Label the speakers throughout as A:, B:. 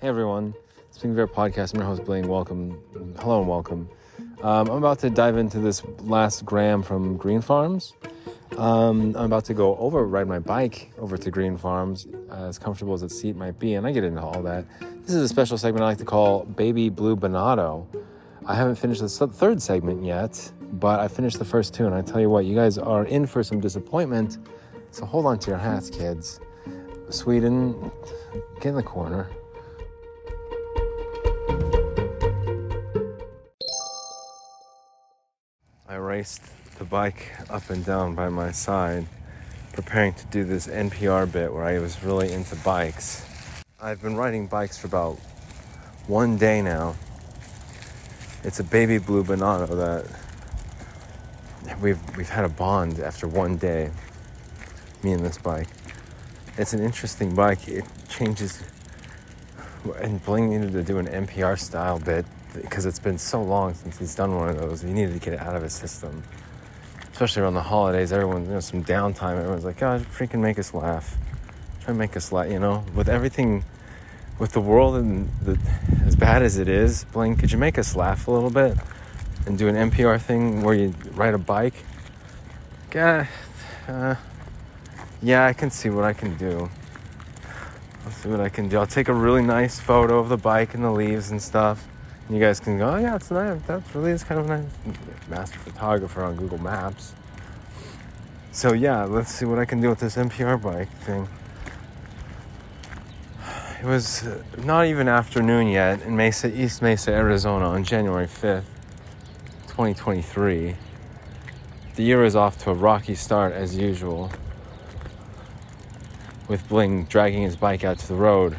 A: Hey everyone, Speaking Bear Podcast. I'm your host Blaine. Welcome, hello and welcome. Um, I'm about to dive into this last gram from Greenpharms. Um, I'm about to go over ride my bike over to Greenpharms, uh, as comfortable as its seat might be, and I get into all that. This is a special segment I like to call Baby Blue Benotto. I haven't finished the third segment yet, but I finished the first two, and I tell you what, you guys are in for some disappointment. So hold on to your hats, kids. Sweden, get in the corner. The bike up and down by my side, preparing to do this NPR bit where I was really into bikes. I've been riding bikes for about one day now. It's a baby blue Benotto that we've we've had a bond after one day. Me and this bike. It's an interesting bike. It changes and needed to do an NPR style bit because it's been so long since he's done one of those. He needed to get it out of his system. Especially around the holidays, everyone, you know, some downtime, everyone's like, God, freaking make us laugh. Try and make us laugh, you know? With everything, with the world and the, as bad as it is, Blaine, could you make us laugh a little bit? And do an NPR thing where you ride a bike? Yeah, uh, yeah, I can see what I can do. I'll see what I can do. I'll take a really nice photo of the bike and the leaves and stuff you guys can go, oh yeah, it's nice. That's really it's kind of nice. Master photographer on Google Maps. So yeah, let's see what I can do with this NPR bike thing. It was uh, not even afternoon yet in Mesa, East Mesa, Arizona on January 5th, 2023. The year is off to a rocky start as usual, with Bling dragging his bike out to the road,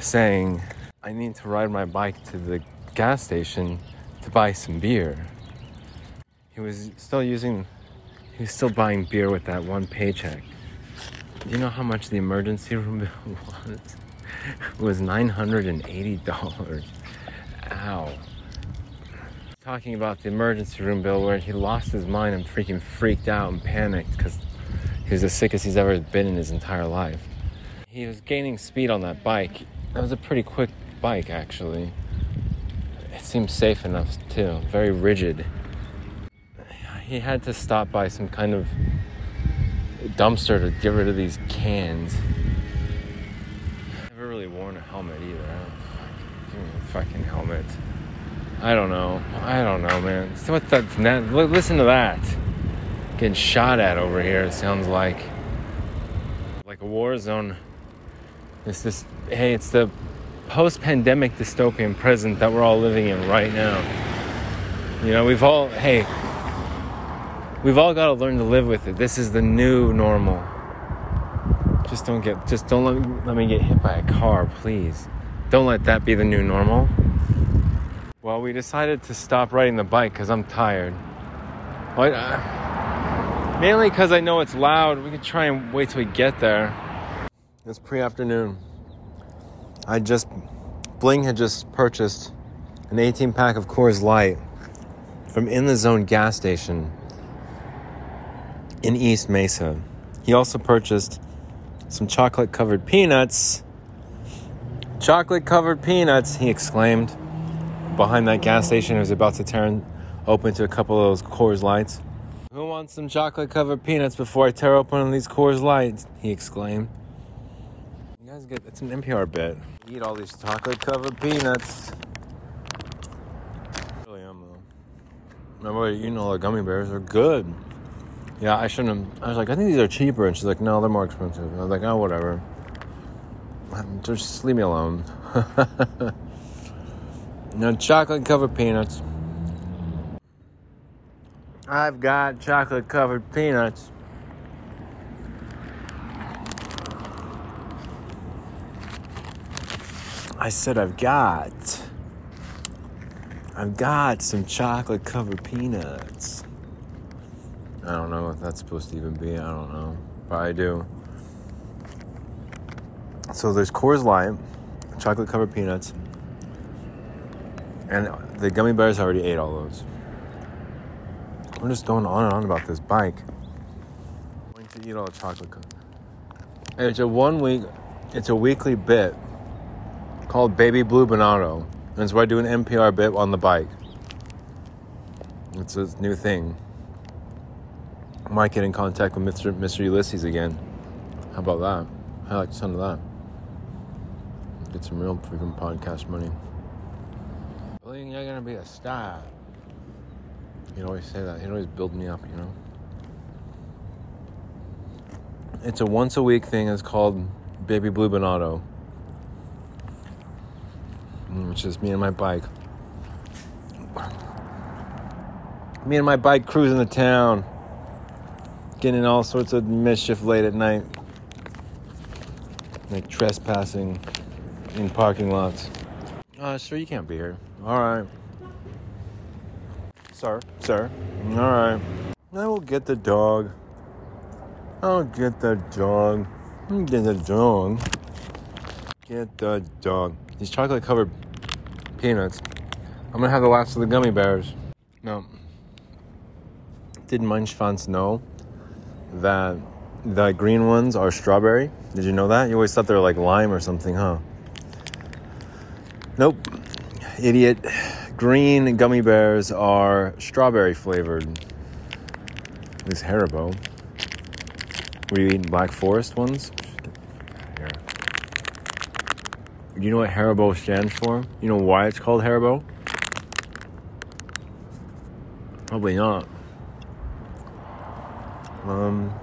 A: saying, I need to ride my bike to the gas station to buy some beer. He was still using, he was still buying beer with that one paycheck. Do you know how much the emergency room bill was? It was $980. Ow. Talking about the emergency room bill where he lost his mind and freaking freaked out and panicked because he was the sickest he's ever been in his entire life. He was gaining speed on that bike. That was a pretty quick bike actually. It seems safe enough too, very rigid. He had to stop by some kind of dumpster to get rid of these cans. I've never really worn a helmet either. Give me a fucking helmet. I don't know. I don't know, man. So what that's that, listen to that. Getting shot at over here, it sounds like. Like a war zone. It's this hey, it's the post pandemic dystopian present that we're all living in right now. You know, we've all, hey, we've all got to learn to live with it. This is the new normal. Just don't get, just don't let me, let me get hit by a car, please. Don't let that be the new normal. Well, we decided to stop riding the bike because I'm tired. What? Uh, mainly because I know it's loud. We could try and wait till we get there. It's pre afternoon. I just, Bling had just purchased an 18 pack of Coors Light from In the Zone gas station in East Mesa. He also purchased some chocolate covered peanuts. Chocolate covered peanuts, he exclaimed. Behind that gas station, he was about to turn open to a couple of those Coors Lights. Who wants some chocolate covered peanuts before I tear open these Coors Lights? He exclaimed. Get it's an NPR bit. Eat all these chocolate covered peanuts. Really am though. Remember eating all the gummy bears? They're good. Yeah, I shouldn't have. I was like, I think these are cheaper. And she's like, no, they're more expensive. I was like, oh, whatever. Just leave me alone. no chocolate covered peanuts. I've got chocolate covered peanuts. I said, I've got. I've got some chocolate covered peanuts. I don't know what that's supposed to even be. I don't know. But I do. So there's Coors Light, chocolate covered peanuts, and the gummy bears already ate all those. I'm just going on and on about this bike. I'm going to eat all the chocolate. It's a one week, it's a weekly bit called Baby Blue Bernardo. And it's where I do an NPR bit on the bike. It's a new thing. I might get in contact with Mr. Mr. Ulysses again. How about that? I like the sound of that. Get some real freaking podcast money. Believing you're gonna be a star. He'd always say that. He'd always build me up, you know. It's a once a week thing. It's called Baby Blue Benotto. Which is me and my bike. Me and my bike cruising the town. Getting in all sorts of mischief late at night. Like trespassing in parking lots. Uh, sir, you can't be here. All right. Sir, sir. All right. I will get the dog. I'll get the dog. Get the dog. Get the dog. These chocolate covered peanuts. I'm gonna have the last of the gummy bears. No. Did Munchfans know that the green ones are strawberry? Did you know that? You always thought they were like lime or something, huh? Nope. Idiot. Green gummy bears are strawberry flavored. This Haribo. Were you eating Black Forest ones? Here. Do you know what Haribo stands for? You know why it's called Haribo? Probably not. Um,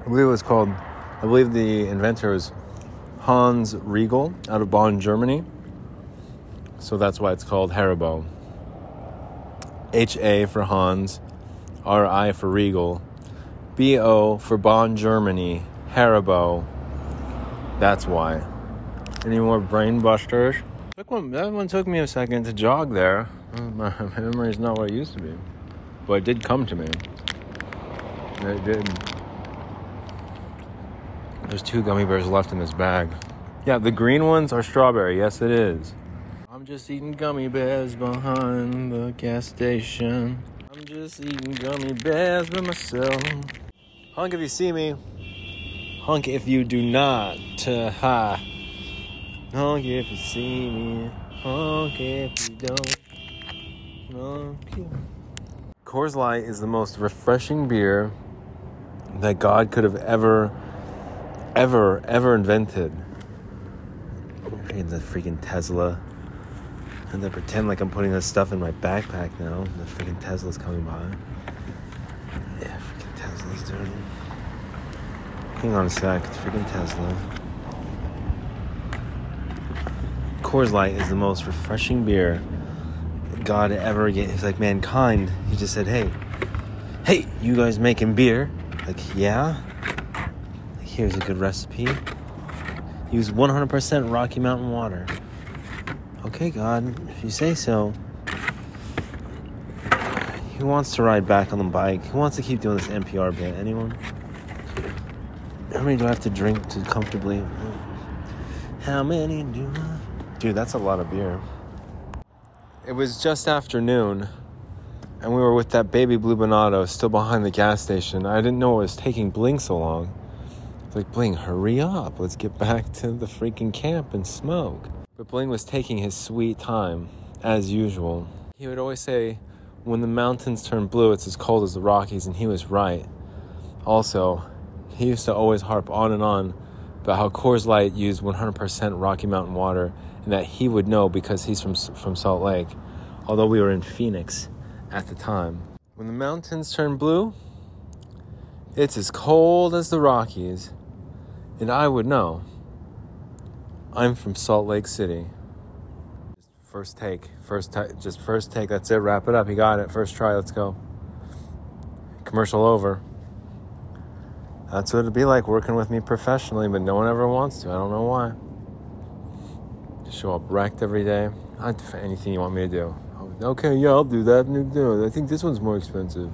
A: I believe it was called, I believe the inventor was Hans Riegel out of Bonn, Germany. So that's why it's called Haribo. H A for Hans, R I for Riegel, B O for Bonn, Germany, Haribo. That's why. Any more brain busters? That one, that one took me a second to jog there. My memory is not what it used to be. But it did come to me. It did. There's two gummy bears left in this bag. Yeah, the green ones are strawberry. Yes, it is. Just eating gummy bears behind the gas station. I'm just eating gummy bears by myself. Hunk if you see me. Hunk if you do not. Ha. Honk if you see me. Hunk if you don't. You. Coors Light is the most refreshing beer that God could have ever ever, ever invented. In the freaking Tesla. And then pretend like I'm putting this stuff in my backpack now. The freaking Tesla's coming by. Yeah, freaking Tesla's dirty. Hang on a sec, it's freaking Tesla. Coors Light is the most refreshing beer God ever gave. It's like mankind. He just said, hey, hey, you guys making beer? Like, yeah? Here's a good recipe. Use 100% Rocky Mountain water. Okay, God, if you say so. Who wants to ride back on the bike? Who wants to keep doing this NPR bit? Anyone? How many do I have to drink to comfortably? How many do I? Dude, that's a lot of beer. It was just afternoon, and we were with that baby blue Benotto still behind the gas station. I didn't know it was taking Bling so long. It's like, Bling, hurry up. Let's get back to the freaking camp and smoke. But Bling was taking his sweet time, as usual. He would always say, when the mountains turn blue, it's as cold as the Rockies, and he was right. Also, he used to always harp on and on about how Coors Light used 100% Rocky Mountain water, and that he would know because he's from, from Salt Lake, although we were in Phoenix at the time. When the mountains turn blue, it's as cold as the Rockies, and I would know. I'm from Salt Lake City. First take, first t- just first take. That's it. Wrap it up. You got it. First try. Let's go. Commercial over. That's what it'd be like working with me professionally, but no one ever wants to. I don't know why. Just show up wrecked every day. I'd anything you want me to do. Okay, yeah, I'll do that. I think this one's more expensive.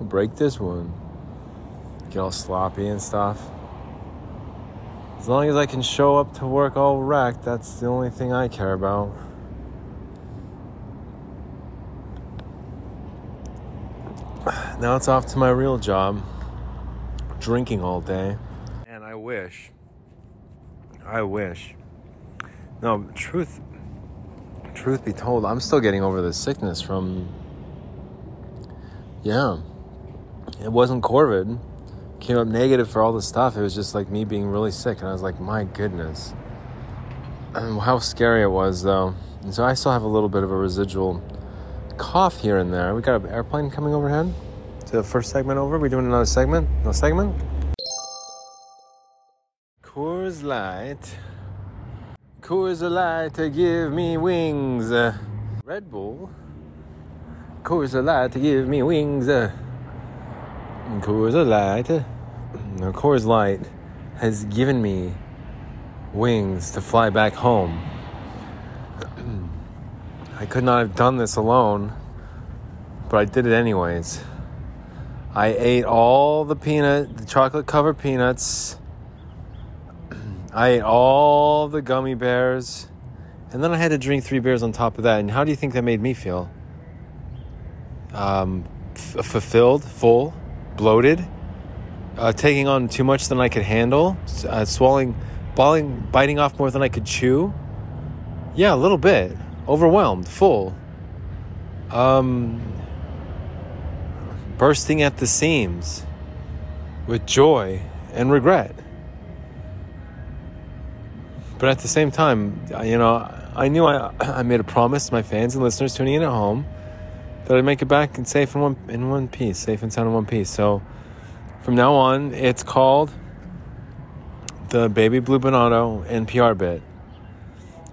A: I'll break this one. Get all sloppy and stuff. As long as I can show up to work all wrecked, that's the only thing I care about. Now it's off to my real job, drinking all day. And I wish, I wish. No, truth, truth be told, I'm still getting over the sickness from. Yeah, it wasn't COVID. Came up negative for all the stuff. It was just like me being really sick. And I was like, my goodness. How scary it was, though. And so I still have a little bit of a residual cough here and there. We got an airplane coming overhead. To the first segment over. We doing another segment? No segment? Coors Light. Coors Light to give me wings. Red Bull. Coors Light to give me wings. Coors Light. No, Coors Light has given me wings to fly back home. I could not have done this alone, but I did it anyways. I ate all the peanut, the chocolate covered peanuts. I ate all the gummy bears. And then I had to drink three beers on top of that. And how do you think that made me feel? Um, f- fulfilled, full, bloated, uh, taking on too much than I could handle, uh, swallowing, balling, biting off more than I could chew. Yeah, a little bit overwhelmed, full, um, bursting at the seams with joy and regret. But at the same time, you know, I knew I, I made a promise to my fans and listeners tuning in at home that I'd make it back and safe in one in one piece, safe and sound in one piece. So from now on, it's called the Baby Blue Benotto NPR bit.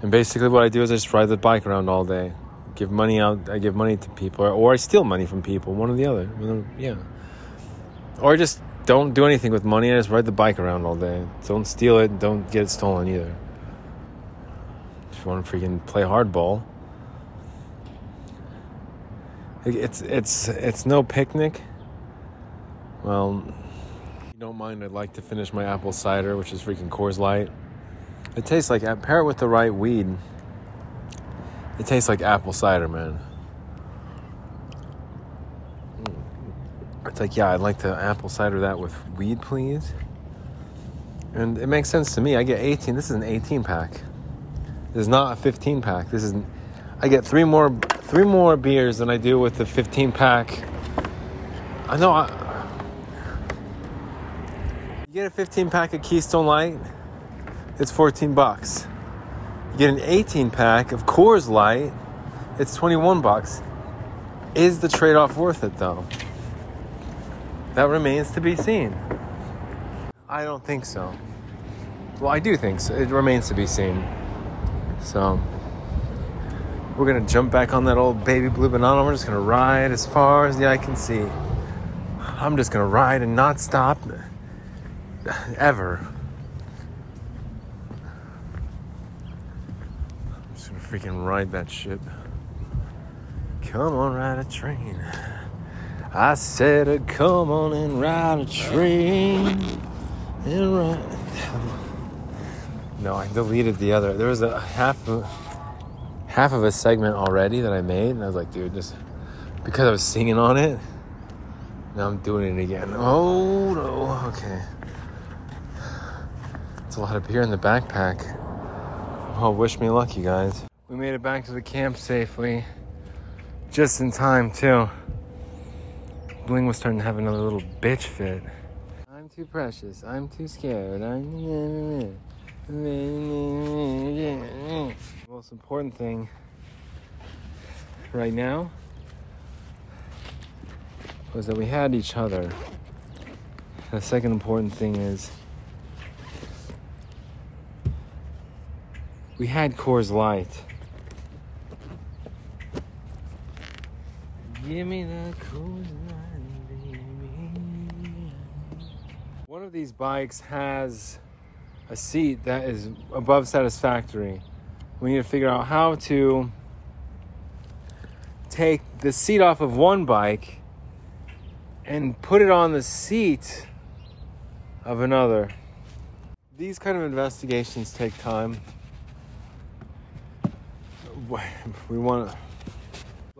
A: And basically, what I do is I just ride the bike around all day, give money out. I give money to people, or, or I steal money from people. One or the other. Yeah. Or I just don't do anything with money. I just ride the bike around all day. Don't steal it. Don't get it stolen either. If you want to freaking play hardball, it's it's it's no picnic. Well, don't mind, I'd like to finish my apple cider, which is freaking Coors Light. It tastes like pair it with the right weed. It tastes like apple cider, man. Mm. It's like, yeah, I'd like to apple cider that with weed, please. And it makes sense to me. I get 18. This is an 18 pack. This is not a 15 pack. This is I get three more three more beers than I do with the 15 pack. I know I, get a 15 pack of Keystone Light it's 14 bucks. You get an 18 pack of Coors Light, it's 21 bucks. Is the trade off worth it though? That remains to be seen. I don't think so. Well, I do think so. It remains to be seen. So, we're gonna jump back on that old baby blue banana. We're just gonna ride as far as the eye can see. I'm just gonna ride and not stop ever. I'm just gonna freaking ride that shit. Come on, ride a train. I said, uh, come on and ride a train. And ride. No, I deleted the other. There was a half of, half of a segment already that I made, and I was like, dude, just because I was singing on it. Now I'm doing it again. Oh no, okay. It's a lot of beer in the backpack. Oh, wish me luck, you guys. We made it back to the camp safely. Just in time, too. Bling was starting to have another little bitch fit. I'm too precious. I'm too scared. I'm. The most important thing right now was that we had each other. The second important thing is we had Coors Light. Give me the cool baby. One of these bikes has a seat that is above satisfactory. We need to figure out how to take the seat off of one bike and put it on the seat of another. These kind of investigations take time. We want to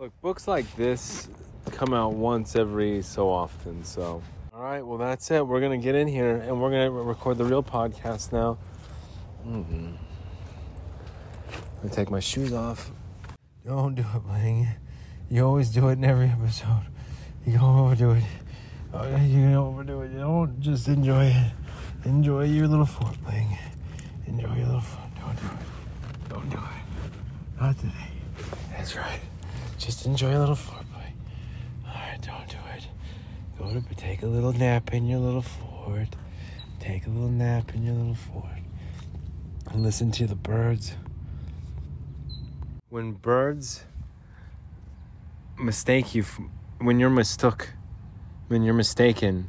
A: Look, books like this come out once every so often. So, all right, well, that's it. We're to get in here and we're to record the real podcast now. Mm-hmm. To take my shoes off. Don't do it, Bling. You always do it in every episode. You don't overdo it. Oh, you don't overdo it. You don't just enjoy it. Enjoy your little foreplay. Enjoy your little foot. Don't do it. Don't do it. Not today. That's right. Just enjoy a little foreplay. All right, don't do it. Go to take a little nap in your little Ford. Take a little nap in your little Ford. And listen to the birds. When birds mistake you, when you're mistook, when you're mistaken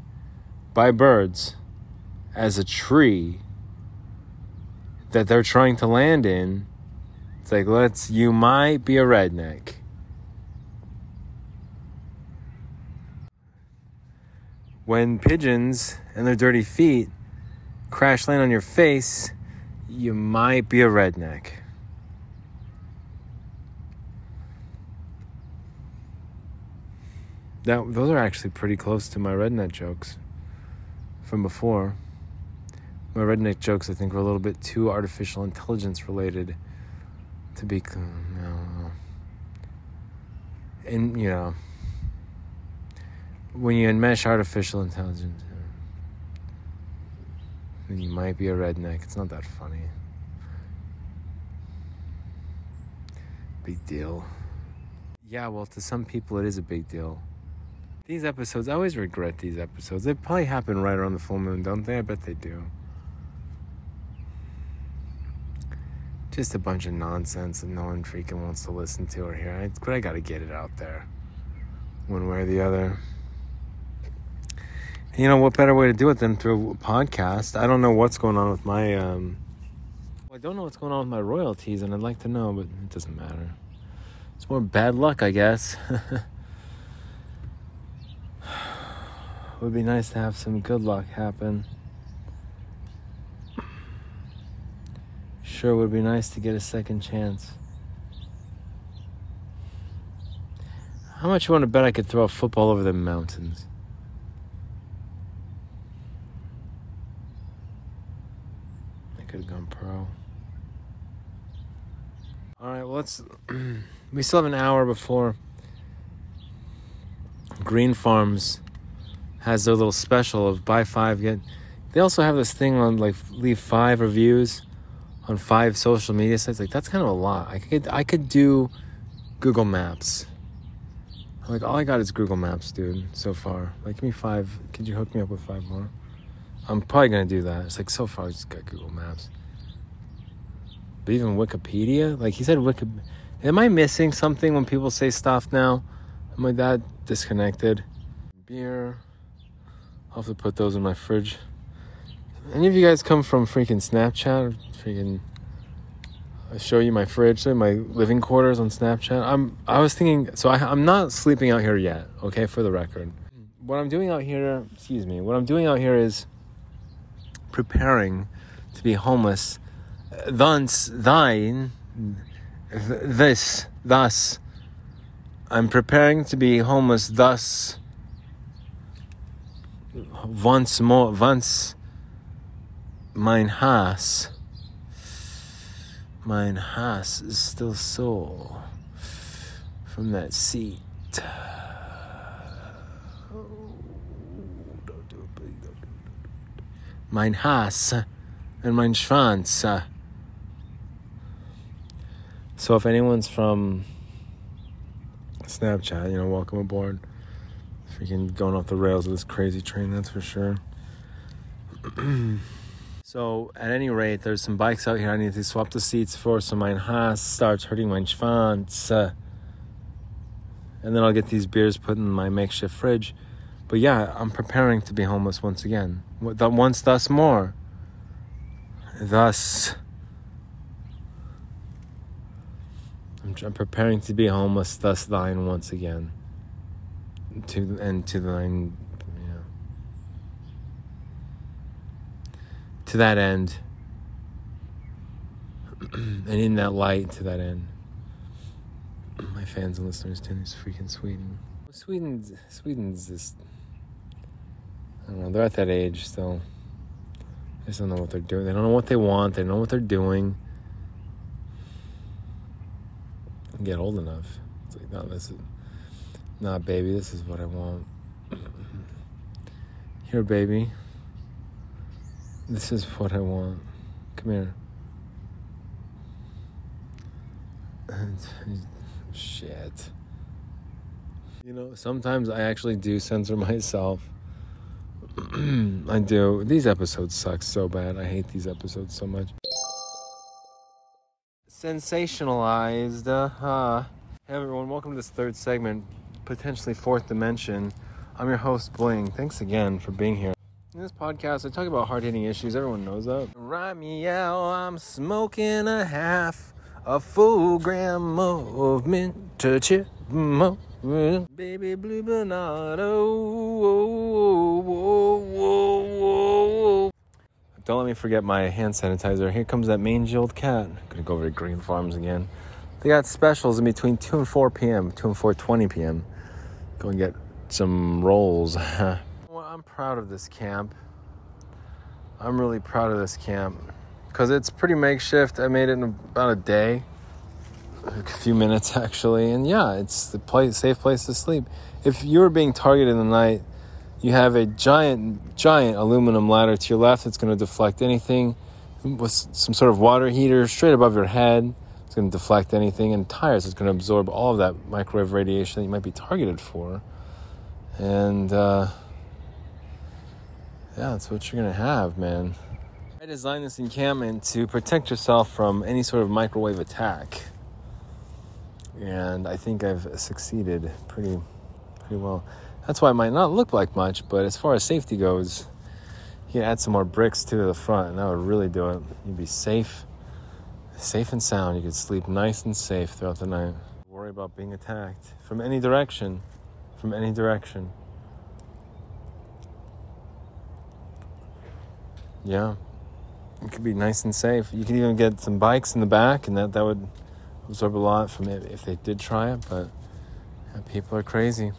A: by birds as a tree that they're trying to land in, like, let's, you might be a redneck. When pigeons and their dirty feet crash land on your face, you might be a redneck. That, those are actually pretty close to my redneck jokes from before my redneck jokes, I think, were a little bit too artificial intelligence related to be, you know, uh, and you know, when you enmesh artificial intelligence, then you might be a redneck. It's not that funny. Big deal. Yeah, well, to some people, it is a big deal. These episodes, I always regret these episodes. They probably happen right around the full moon, don't they? I bet they do. Just a bunch of nonsense that no one freaking wants to listen to or hear. But I got to get it out there, one way or the other. You know what better way to do it than through a podcast? I don't know what's going on with my. Um, I don't know what's going on with my royalties, and I'd like to know, but it doesn't matter. It's more bad luck, I guess. it would be nice to have some good luck happen. Sure would be nice to get a second chance. How much you want to bet I could throw a football over the mountains? I could have gone pro. All right, well, let's. we still have an hour before Greenpharms has their little special of buy five get. They also have this thing on like leave five reviews on five social media sites, like that's kind of a lot. I could I could do Google Maps. Like all I got is Google Maps, dude, so far. Like give me five. Could you hook me up with five more? I'm probably gonna do that. It's like so far I just got Google Maps. But even Wikipedia, like he said, Wiki. Am I missing something when people say stuff now? Am I that disconnected? Beer. I'll have to put those in my fridge. Any of you guys come from freaking Snapchat? Freaking I show you my fridge, my living quarters on Snapchat. I'm I was thinking so I, I'm not sleeping out here yet, okay, for the record. What I'm doing out here, excuse me, what I'm doing out here is preparing to be homeless. Thus, thine, this, thus, I'm preparing to be homeless. Thus, once more, once mein Hass, mein Hass is still sore from that seat. Mein Hass and mein Schwanz. So if anyone's from Snapchat, you know, welcome aboard. Freaking going off the rails of this crazy train, that's for sure. So at any rate, there's some bikes out here I need to swap the seats for, so mein Hass starts hurting my Schwanz. Uh, and then I'll get these beers put in my makeshift fridge. But yeah, I'm preparing to be homeless once again. Once, thus more. Thus, I'm, I'm preparing to be homeless, thus thine once again. To and to thine to that end, and in that light, to that end, my fans and listeners to this freaking Sweden. Sweden's Sweden's just I don't know. They're at that age still. They just don't know what they're doing. They don't know what they want. They don't know what they're doing. Get old enough. It's like, no, this is not, baby. This is what I want. Here, baby. This is what I want. Come here. Shit. You know, sometimes I actually do censor myself. I do. These episodes suck so bad. I hate these episodes so much. Sensationalized. Uh, hey everyone, welcome to this third segment, potentially fourth dimension. I'm your host, Bling. Thanks again for being here. In this podcast, I talk about hard hitting issues. Everyone knows that. Right me out, I'm smoking a half, a full gram of to chip. Mm-hmm. Baby blue Bernardo. Don't let me forget my hand sanitizer. Here comes that mangy old cat. Gonna go over to Greenpharms again. They got specials in between 2 and 4 p.m., 2 and 4.20 p.m. Go and get some rolls. proud of this camp. I'm really proud of this camp because it's pretty makeshift. I made it in about a day a few minutes actually, and yeah, it's the place, safe place to sleep. If you're being targeted in the night, you have a giant, giant aluminum ladder to your left. It's going to deflect anything with some sort of water heater straight above your head. It's going to deflect anything, and tires. It's going to absorb all of that microwave radiation that you might be targeted for. And uh, yeah, that's what you're to have, man. I designed this encampment to protect yourself from any sort of microwave attack and I think I've succeeded pretty pretty well. That's why it might not look like much, but as far as safety goes, you can add some more bricks to the front, and that would really do it. You'd be safe, safe and sound. You could sleep nice and safe throughout the night. Worry about being attacked from any direction, from any direction. Yeah, it could be nice and safe. You could even get some bikes in the back, and that that would absorb a lot from it if they did try it, but yeah, people are crazy.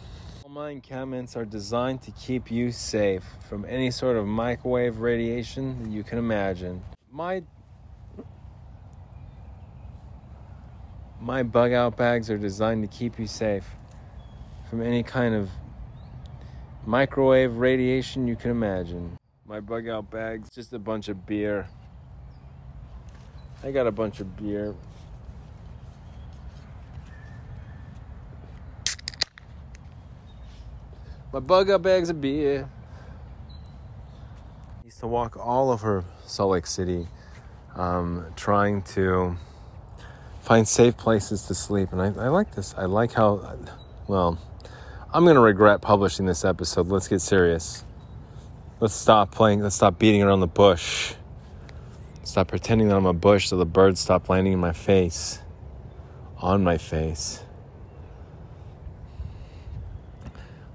A: All my encampments are designed to keep you safe from any sort of microwave radiation that you can imagine. My my bug out bags are designed to keep you safe from any kind of microwave radiation you can imagine. My bug out bags, just a bunch of beer. I got a bunch of beer. my bug out bags of beer. I used to walk all over Salt Lake City, um, trying to find safe places to sleep. And I, I like this. I like how, well, I'm going to regret publishing this episode. Let's get serious. Let's stop playing, let's stop beating around the bush. Stop pretending that I'm a bush so the birds stop landing in my face, on my face.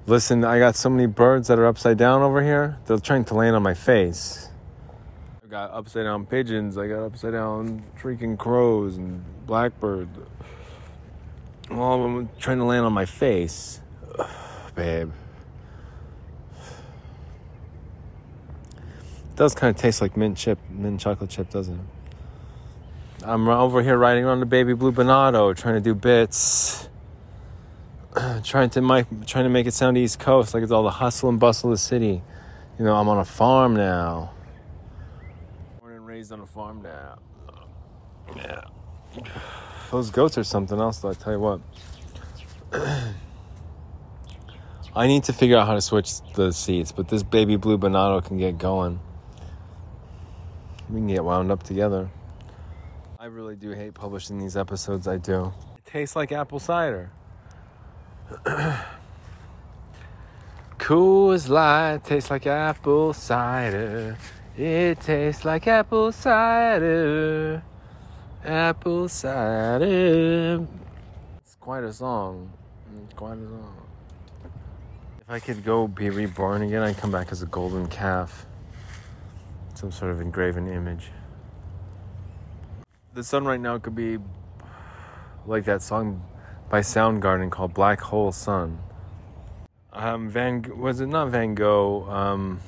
A: Listen, I got so many birds that are upside down over here. They're trying to land on my face. I got upside down pigeons. I got upside down freaking crows and blackbirds. All of them trying to land on my face. Ugh, babe. Does kind of taste like mint chip, mint chocolate chip, doesn't it? I'm over here riding on the baby blue Bernardo, trying to do bits. trying to make trying to make it sound East Coast like it's all the hustle and bustle of the city. You know, I'm on a farm now. Born and raised on a farm now. Yeah. Those goats are something else, though, I tell you what. I need to figure out how to switch the seats, but this baby blue Bernardo can get going. We can get wound up together. I really do hate publishing these episodes, I do. It tastes like apple cider. Coors Light tastes like apple cider. It tastes like apple cider. Apple cider. It's quite a song. Quite a song. If I could go be reborn again, I'd come back as a golden calf. Some sort of engraven image. The sun right now could be like that song by Soundgarden called Black Hole Sun. um, Van was it not Van Gogh? Um,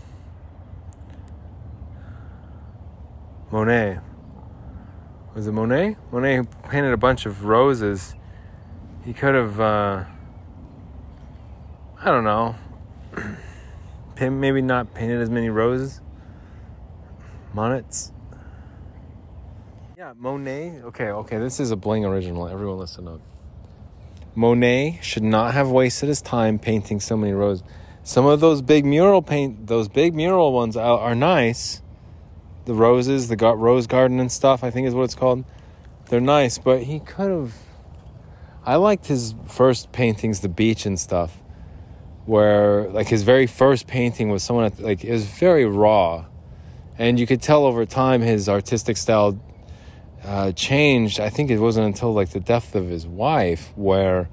A: Monet. Was it Monet? Monet painted a bunch of roses. He could have, uh, I don't know, maybe not painted as many roses. Monets. Yeah, Monet. Okay, okay, this is a bling original. Everyone listen up. Monet should not have wasted his time painting so many roses. Some of those big mural paint, those big mural ones are, are nice. The roses, the got rose garden and stuff, I think is what it's called. They're nice, but he could have. I liked his first paintings, the beach and stuff, where like his very first painting was someone at, like it was very raw, and you could tell over time his artistic style uh, changed. I think it wasn't until like the death of his wife where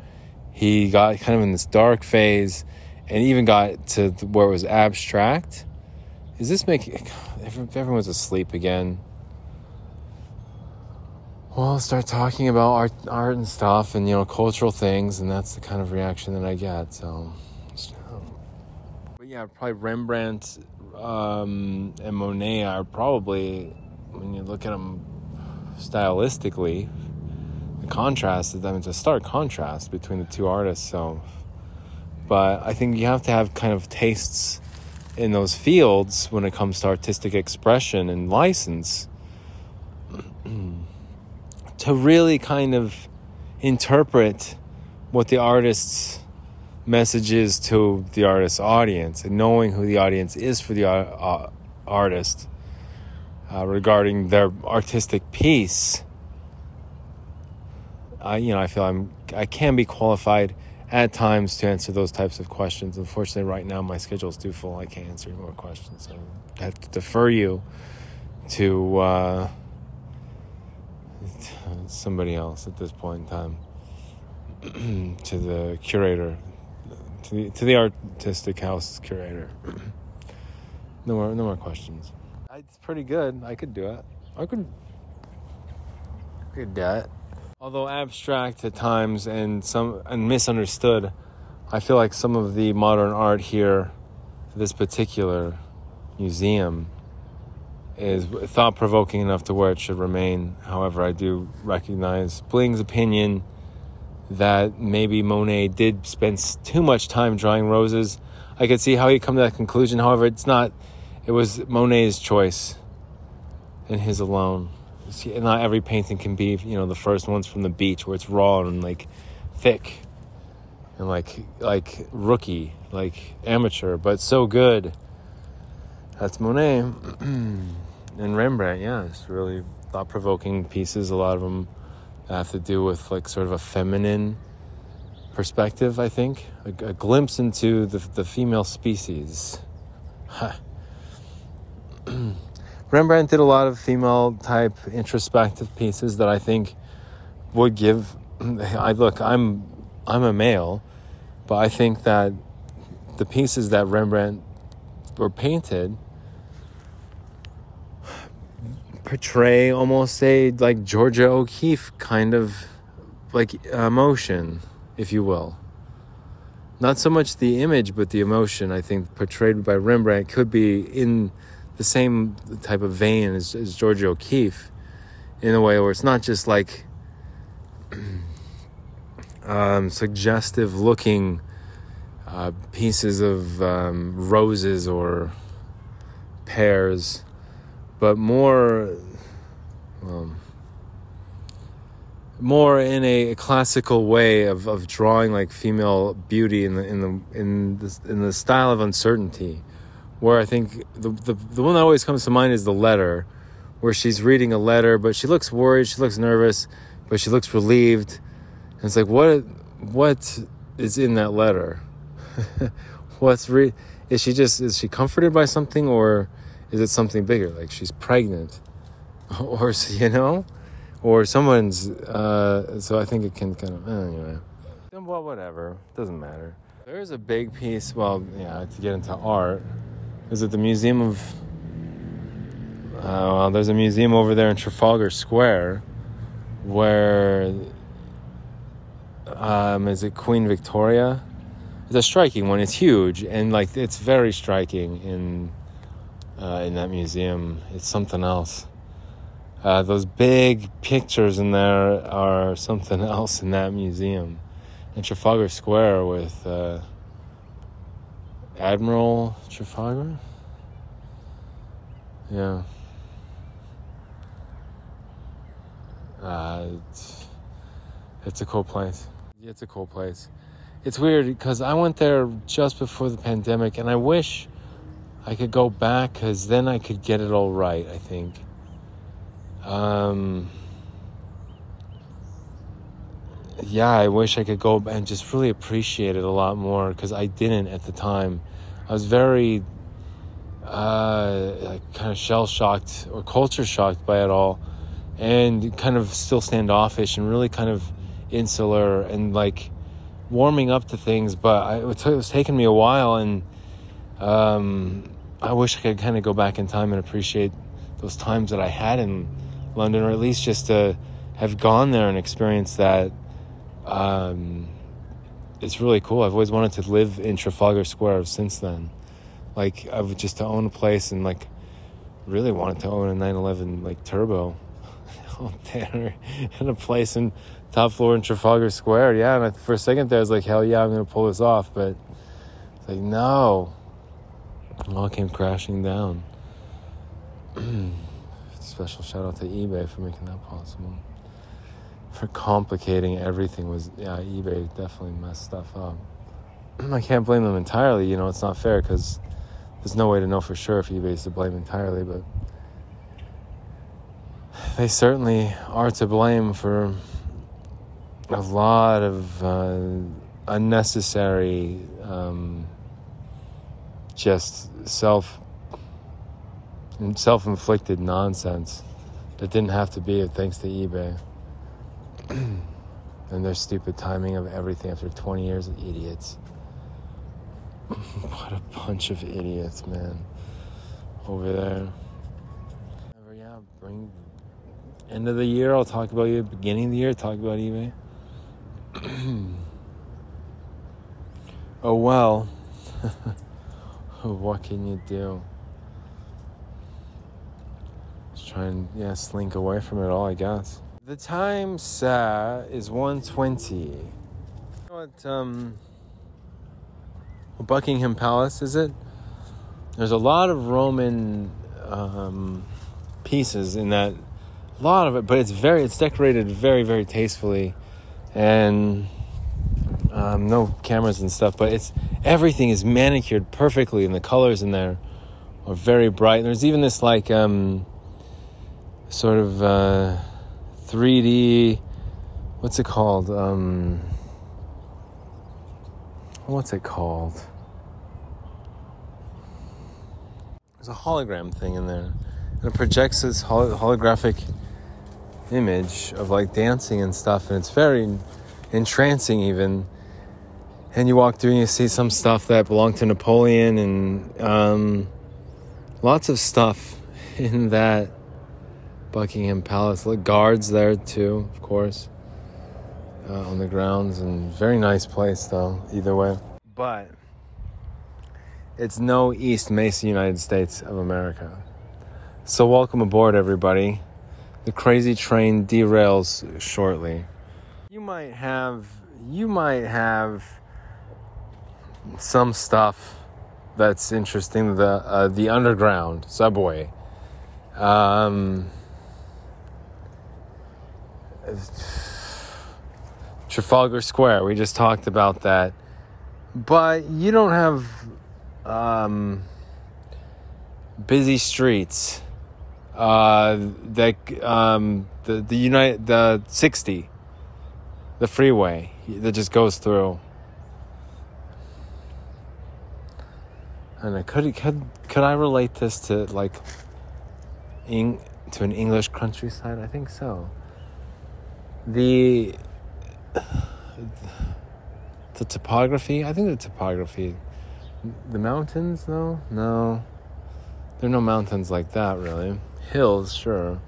A: he got kind of in this dark phase and even got to where it was abstract. Is this making everyone's asleep again? Well, start talking about art, art and stuff, and you know, cultural things, and that's the kind of reaction that I get. So, but yeah, probably Rembrandt um, and Monet are probably when you look at them stylistically, the contrast is mean, it's a stark contrast between the two artists. So, but I think you have to have kind of tastes in those fields when it comes to artistic expression and license to really kind of interpret what the artist's message is to the artist's audience and knowing who the audience is for the uh, artist uh, regarding their artistic piece, I you know I feel I'm I can be qualified at times to answer those types of questions. Unfortunately, right now my schedule is too full. I can't answer any more questions, so I have to defer you to uh, somebody else at this point in time. to the curator, to the, to the artistic house curator. no more, no more questions. It's pretty good. I could do it. I could. I could do it. Although abstract at times and some and misunderstood, I feel like some of the modern art here, this particular museum, is thought provoking enough to where it should remain. However, I do recognize Bling's opinion that maybe Monet did spend too much time drawing roses. I could see how he come to that conclusion. However, it's not it was Monet's choice and his alone. See, not every painting can be, you know, the first ones from the beach where it's raw and like thick and like like rookie, like amateur, but so good. That's Monet and Rembrandt. Yeah, it's really thought-provoking pieces. A lot of them have to do with like sort of a feminine perspective. I think a, a glimpse into the the female species. Huh. Rembrandt did a lot of female type introspective pieces that I think would give I look I'm I'm a male but I think that the pieces that Rembrandt were painted portray almost a like Georgia O'Keeffe kind of like emotion if you will. Not so much the image but the emotion I think portrayed by Rembrandt could be in the same type of vein as, as Georgia O'Keeffe in a way where it's not just like um, suggestive looking uh, pieces of um, roses or pears, but more um, more in a classical way of, of drawing like female beauty in the in the in the in the style of uncertainty where I think the, the, the one that always comes to mind is the letter, where she's reading a letter, but she looks worried, she looks nervous, but she looks relieved. And it's like, what what is in that letter? What's re- is she just is she comforted by something or is it something bigger? Like she's pregnant, or you know, or someone's. Uh, so I think it can kind of anyway. Well, whatever, doesn't matter. There is a big piece. Well, yeah, to get into art is it the Museum of. Uh, well, there's a museum over there in Trafalgar Square where. Um, is it Queen Victoria? it's a striking one. It's huge and like it's very striking in uh, in that museum. It's something else. Uh, those big pictures in there are something else in that museum. In Trafalgar Square with uh, Admiral Trafalgar. Yeah. Uh, it's, it's a cool place. It's a cool place. It's weird because I went there just before the pandemic, and I wish I could go back because then I could get it all right. I think. Um, yeah, I wish I could go and just really appreciate it a lot more because I didn't at the time. I was very uh, like kind of shell shocked or culture shocked by it all, and kind of still standoffish and really kind of insular and like warming up to things. But I, it was taking me a while, and um, I wish I could kind of go back in time and appreciate those times that I had in London, or at least just to have gone there and experienced that. Um, it's really cool. I've always wanted to live in Trafalgar Square since then. Like I've just to own a place and like really wanted to own a 911 like turbo there in a place in top floor in Trafalgar Square. Yeah, and for a second there I was like, hell yeah, I'm gonna pull this off, but it's like no, it all came crashing down. Special shout out to eBay for making that possible. For complicating everything was yeah, eBay definitely messed stuff up. I can't blame them entirely. You know, it's not fair because there's no way to know for sure if eBay's to blame entirely, but they certainly are to blame for a lot of uh, unnecessary, um, just self self-inflicted nonsense that didn't have to be thanks to eBay and their stupid timing of everything after 20 years of idiots. what a bunch of idiots, man. Over there. Yeah, bring end of the year. I'll talk about you. Beginning of the year, talk about eBay. oh well. what can you do? Just try and yeah, slink away from it all, I guess. The time set is 120. You what um Buckingham Palace is it? There's a lot of Roman um, pieces in that a lot of it, but it's very it's decorated very very tastefully, and um, no cameras and stuff. But it's everything is manicured perfectly, and the colors in there are very bright. And there's even this like um, sort of uh, 3D. What's it called? Um, what's it called? There's a hologram thing in there, and it projects this holographic image of like dancing and stuff, and it's very entrancing even. And you walk through and you see some stuff that belonged to Napoleon and um, lots of stuff in that Buckingham Palace. Look, guards there too, of course uh, on the grounds and very nice place though either way. But it's no east mesa united states of america. So welcome aboard everybody. The crazy train derails shortly. You might have you might have some stuff that's interesting the uh, the underground subway um, Trafalgar Square. We just talked about that. But you don't have um, busy streets. Uh, that um, the the United the sixty, the freeway that just goes through. And could could could I relate this to like, to an English countryside? I think so. The the topography. I think the topography. The mountains, though? No. There are no mountains like that, really. Hills, sure.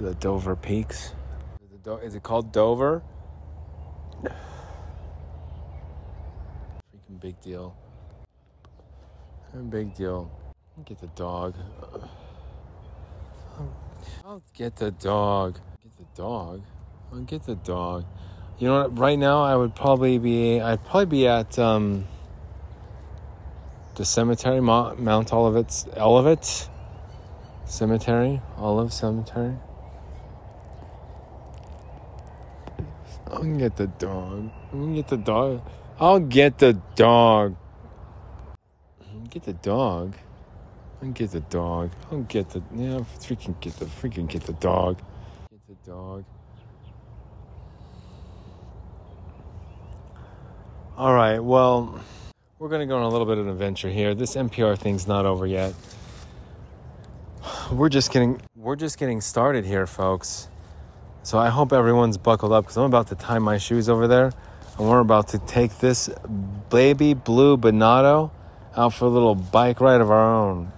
A: The Dover Peaks. Is it called Dover? Freaking big deal. Big deal. Get the dog. I'll get the dog. Get the dog. I'll get the dog. You know what? Right now, I would probably be. I'd probably be at um, the cemetery, Mount Olivet, Olivet Cemetery, Olive Cemetery. I'll get the dog. I'll get the dog. I'll get the dog. Get the dog. I'll get the dog. I'll get the yeah. Freaking get the freaking get the dog. Get the dog. All right. Well, we're gonna go on a little bit of an adventure here. This NPR thing's not over yet. We're just getting we're just getting started here, folks. So I hope everyone's buckled up because I'm about to tie my shoes over there, and we're about to take this baby blue Benotto out for a little bike ride of our own.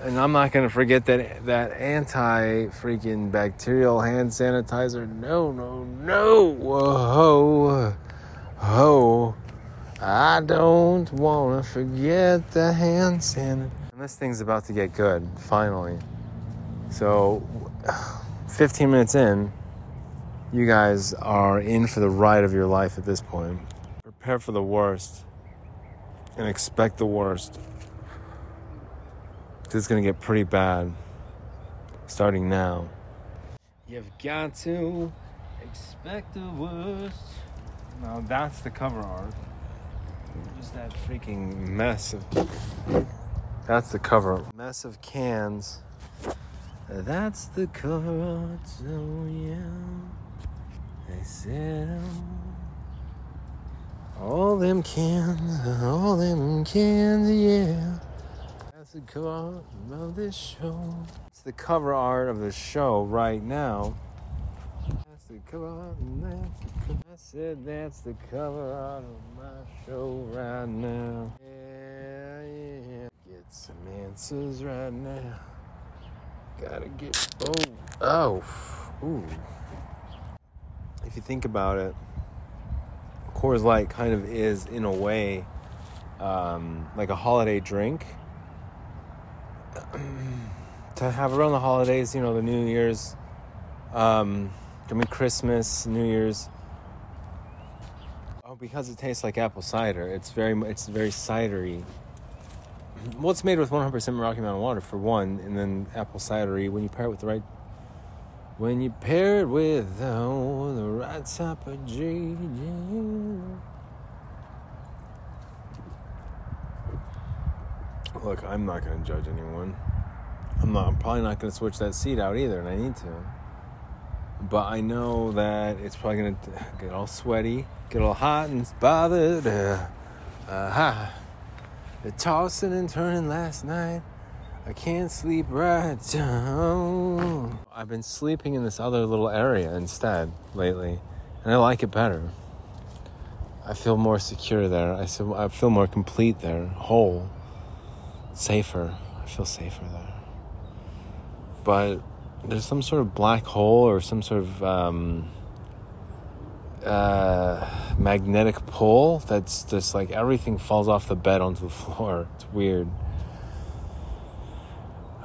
A: And I'm not gonna forget that that anti freaking bacterial hand sanitizer. No, no, no. Whoa, whoa. I don't wanna forget the hand sanitizer. And this thing's about to get good, finally. So 15 minutes in, you guys are in for the ride of your life at this point. Prepare for the worst and expect the worst. This is going to get pretty bad starting now. You've got to expect the worst. Now that's the cover art. Just that freaking mess of. That's the cover. Mess of cans that's the cover art, so yeah. They said, oh, all them cans, all them cans, yeah. That's the cover of this show. It's the cover art of the show right now. That's the cover that's the cover. I said that's the cover art of my show right now. Yeah, yeah. Get some answers right now. Gotta get. Oh. Oh. Ooh. If you think about it, Coors Light kind of is, in a way, um, like a holiday drink. to have around the holidays, you know, the New Year's, um, I mean, Christmas, New Year's. Oh, because it tastes like apple cider. It's very, it's very cidery well, it's made with 100% Rocky Mountain water for one, and then apple cidery when you pair it with the right. When you pair it with oh, the right type of G. Look, I'm not going to judge anyone. I'm not. I'm probably not going to switch that seat out either, and I need to. But I know that it's probably going to get all sweaty, get all hot and bothered. Uh, uh-huh. the tossing and turning last night. I can't sleep right down. I've been sleeping in this other little area instead lately, and I like it better. I feel more secure there. I feel, more complete there, whole, safer. I feel safer there. But there's some sort of black hole or some sort of um, uh, magnetic pull that's just like everything falls off the bed onto the floor. It's weird.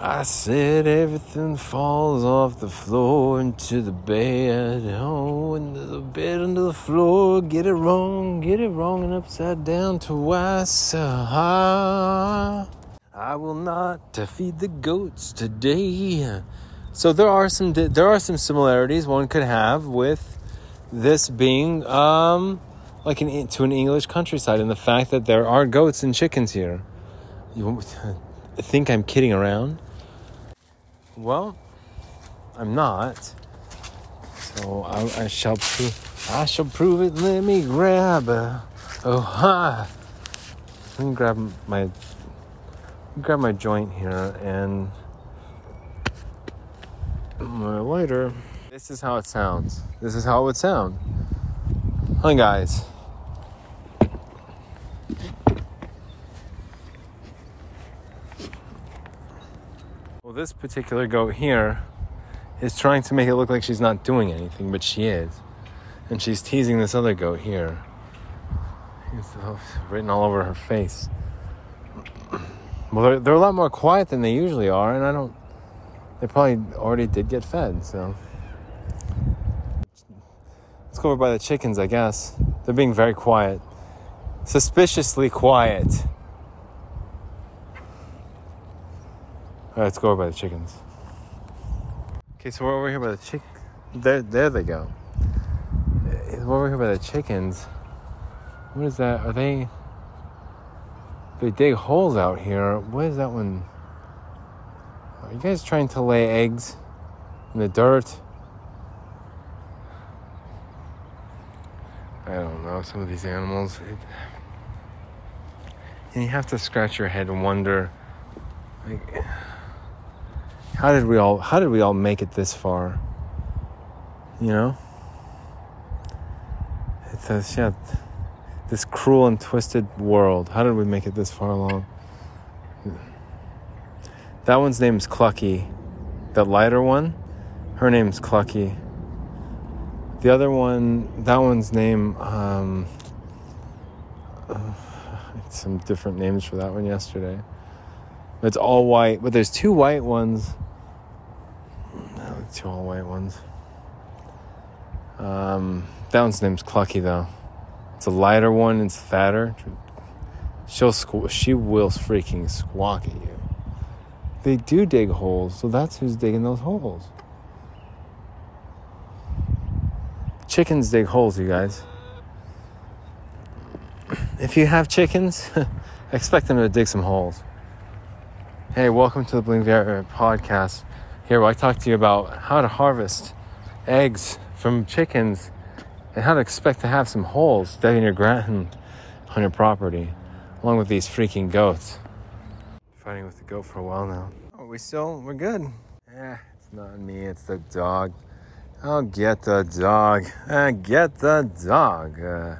A: I said everything falls off the floor into the bed. Oh, into the bed, into the floor. Get it wrong, get it wrong, and upside down twice. I will not feed the goats today. So there are some there are some similarities one could have with this being um, like an to an English countryside, and the fact that there are goats and chickens here. You think I'm kidding around? Well, I'm not. So I, I shall prove. I shall prove it. Let me grab. A, oh ha! Let me grab my grab my joint here and my lighter. This is how it sounds. This is how it would sound. Hi, guys. Well, this particular goat here is trying to make it look like she's not doing anything, but she is. And she's teasing this other goat here. It's written all over her face. Well, they're, they're a lot more quiet than they usually are, and I don't. They probably already did get fed, so. Let's go over by the chickens, I guess. They're being very quiet. Suspiciously quiet. All right, let's go over by the chickens. Okay, so we're over here by the chick. There, there they go. We're over here by the chickens. What is that? Are they? They dig holes out here. What is that one? Are you guys trying to lay eggs in the dirt? I don't know. Some of these animals. It, and you have to scratch your head and wonder, like, how did we all? How did we all make it this far? You know. It's a, yeah, this cruel and twisted world. How did we make it this far along? That one's name's Clucky. That lighter one, her name's Clucky. The other one, that one's name, um, uh, some different names for that one yesterday. It's all white, but there's two white ones. No, two all white ones. Um, that one's name's Clucky though. It's a lighter one. It's fatter. She'll squ- she will freaking squawk at you. They do dig holes, so that's who's digging those holes. Chickens dig holes, you guys. If you have chickens, expect them to dig some holes. Hey, welcome to the Bling Viera podcast. Here, where I talk to you about how to harvest eggs from chickens and how to expect to have some holes dug in your ground on your property, along with these freaking goats. Fighting with the goat for a while now. Oh, we still, we're good. Yeah, it's not me, it's the dog. I'll get the dog. Uh, get the dog. Uh,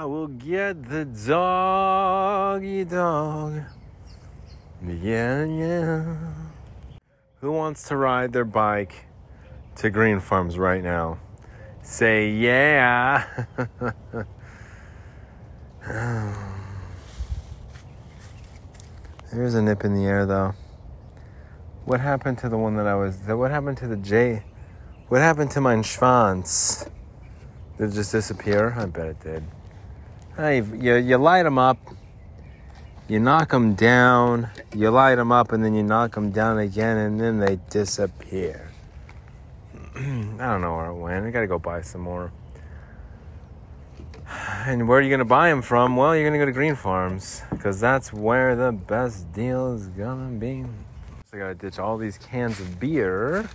A: I will get the doggy dog. Yeah, yeah. Who wants to ride their bike to Greenpharms right now? Say yeah. There's a nip in the air though. What happened to the one that I was? What happened to the J? What happened to my Schwanz? Did it just disappear? I bet it did. You, you light them up you knock them down, you light them up, and then you knock them down again, and then they disappear. I don't know where it went. I gotta go buy some more. And where are you gonna buy them from? Well, you're gonna go to Greenpharms, because that's where the best deal is gonna be. So I gotta ditch all these cans of beer.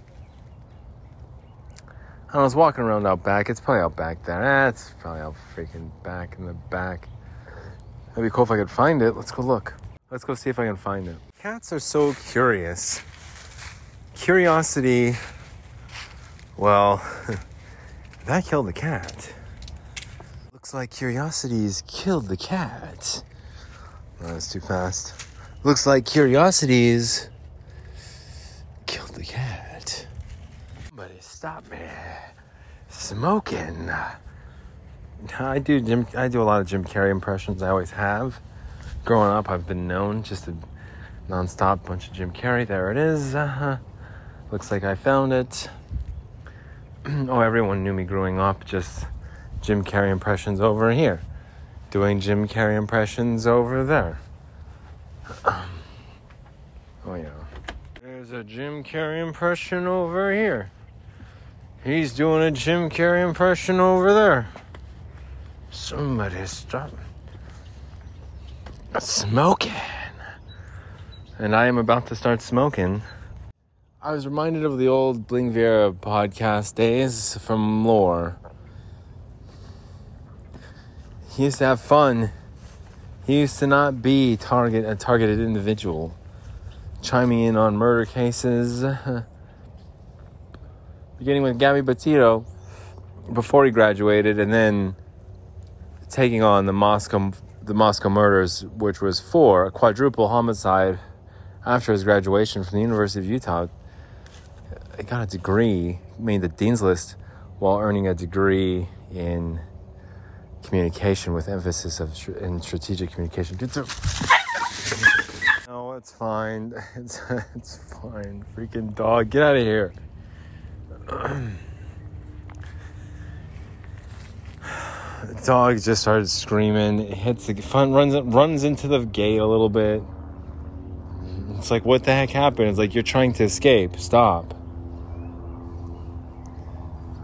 A: I was walking around out back. It's probably out back there. Eh, that's probably out freaking back in the back. That'd be cool if I could find it. Let's go look. Let's go see if I can find it. Cats are so curious. Curiosity, well, that killed the cat. Looks like curiosity's killed the cat. No, that's too fast. Looks like curiosity's killed the cat. Somebody stop me. Smoking. I do Jim. I do a lot of Jim Carrey impressions. I always have. Growing up, I've been known just a nonstop bunch of Jim Carrey. There it is. Uh-huh. Looks like I found it. oh, everyone knew me growing up. Just Jim Carrey impressions over here. Doing Jim Carrey impressions over there. oh yeah. There's a Jim Carrey impression over here. He's doing a Jim Carrey impression over there. Somebody stop smoking. And I am about to start smoking. I was reminded of the old Bling Viera podcast days from Lore. He used to have fun. He used to not be target a targeted individual, chiming in on murder cases. Beginning with Gabby Petito before he graduated, and then taking on the Moscow the Moscow murders, which was for a quadruple homicide after his graduation from the University of Utah. I got a degree, made the dean's list while earning a degree in communication with emphasis of in strategic communication. no, it's fine. It's it's fine. Freaking dog, get out of here. Dog just started screaming. It hits the fun runs runs into the gate a little bit. It's like what the heck happened? It's like you're trying to escape. Stop.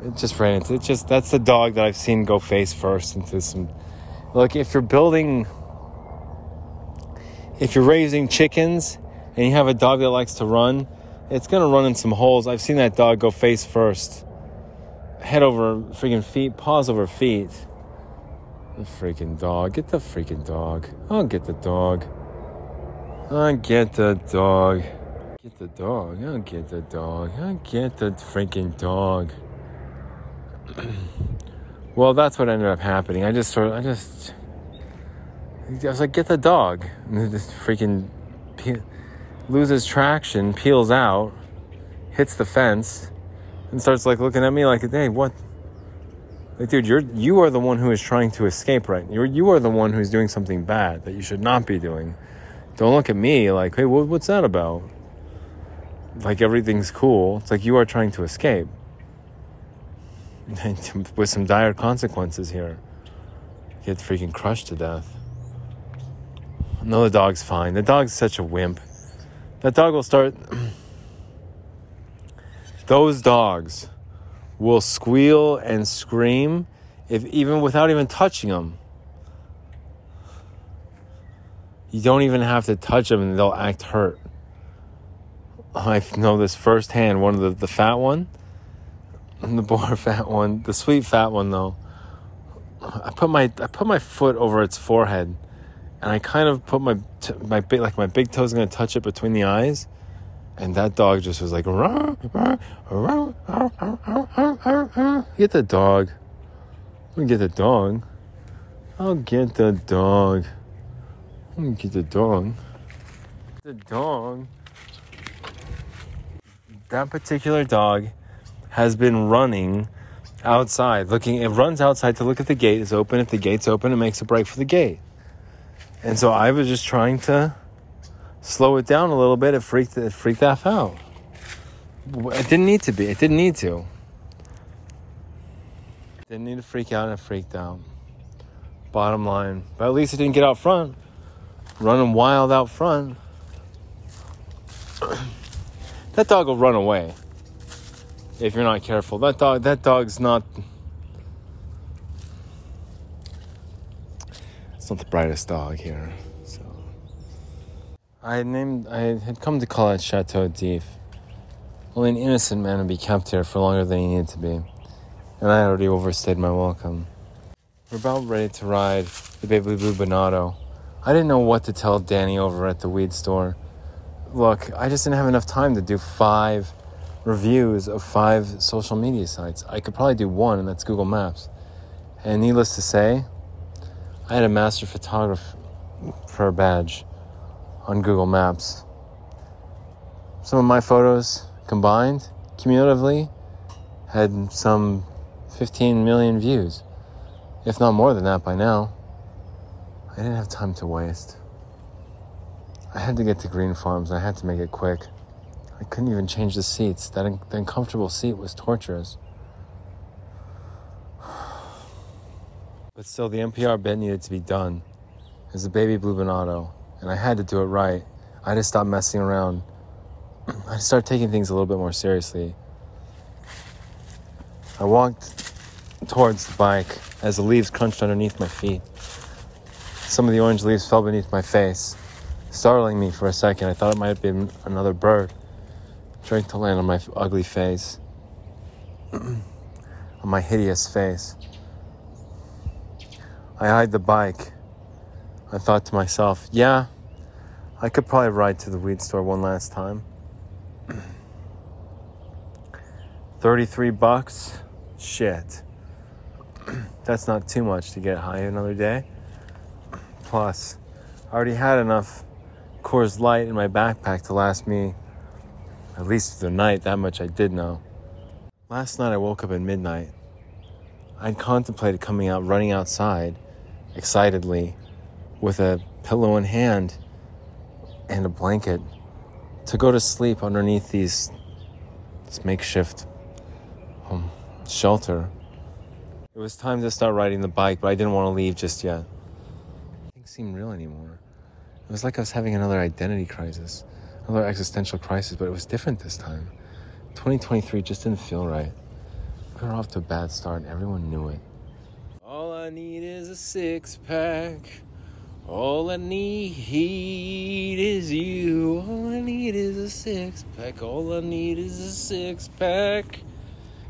A: It just ran into it. Just that's the dog that I've seen go face first into some. Look, if you're building, if you're raising chickens and you have a dog that likes to run, it's gonna run in some holes. I've seen that dog go face first, head over freaking feet, paws over feet. The freaking dog. Get the freaking dog. I'll get the dog. I'll get the dog. Get the dog. I'll get the dog. I'll get the freaking dog. well, that's what ended up happening. I just sort of, I just, I was like, get the dog. And this freaking loses traction, peels out, hits the fence, and starts like looking at me like, hey, what? Like, dude, you're you are the one who is trying to escape, right? You're you are the one who's doing something bad that you should not be doing. Don't look at me like, hey, what, what's that about? Like everything's cool. It's like you are trying to escape. with some dire consequences here. Get freaking crushed to death. No, the dog's fine. The dog's such a wimp. That dog will start. Those dogs will squeal and scream if even without even touching them. You don't even have to touch them and they'll act hurt. I know this firsthand. One of the, the fat one, the poor fat one, the sweet fat one though. I put my I put my foot over its forehead, and I kind of put my t- my big like my big toe's gonna touch it between the eyes, and that dog just was like, get the dog. Let me get the dog. I'll get the dog. Me get the dog. The dog. That particular dog has been running outside, looking. It runs outside to look if the gate is open. If the gate's open, it makes a break for the gate. And so I was just trying to slow it down a little bit. It freaked it freaked that out. It didn't need to be. It didn't need to. Didn't need to freak out and it freaked out. Bottom line. But at least it didn't get out front. Running wild out front. that dog will run away if you're not careful. That dog, that dog's not. It's not the brightest dog here. So, I had named. I had come to call it Chateau d'If. Only an innocent man would be kept here for longer than he needed to be, and I had already overstayed my welcome. We're about ready to ride the Baby Blue Benotto. I didn't know what to tell Danny over at the weed store. Look, I just didn't have enough time to do five reviews of five social media sites. I could probably do one, and that's Google Maps. And needless to say, I had a master photographer badge on Google Maps. Some of my photos combined, cumulatively, had some 15 million views, if not more than that by now. I didn't have time to waste. I had to get to Greenpharms. I had to make it quick. I couldn't even change the seats. That un- the uncomfortable seat was torturous. But still, the NPR bit needed to be done. It was a baby blue and I had to do it right. I had to stop messing around. I started taking things a little bit more seriously. I walked towards the bike as the leaves crunched underneath my feet. Some of the orange leaves fell beneath my face, startling me for a second. I thought it might have been another bird trying to land on my ugly face, on my hideous face. I eyed the bike. I thought to myself, yeah, I could probably ride to the weed store one last time. 33 bucks? Shit. That's not too much to get high another day. Plus, I already had enough Coors Light in my backpack to last me At least the night, that much I did know. Last night I woke up at midnight. I'd contemplated coming out, running outside excitedly with a pillow in hand and a blanket to go to sleep underneath these this makeshift um, shelter. It was time to start riding the bike, but I didn't want to leave just yet. Things seemed real anymore. It was like I was having another identity crisis, another existential crisis, but it was different this time. 2023 just didn't feel right. We were off to a bad start, and everyone knew it. Need is a six pack. All I need is you. All I need is a six pack. All I need is a six pack.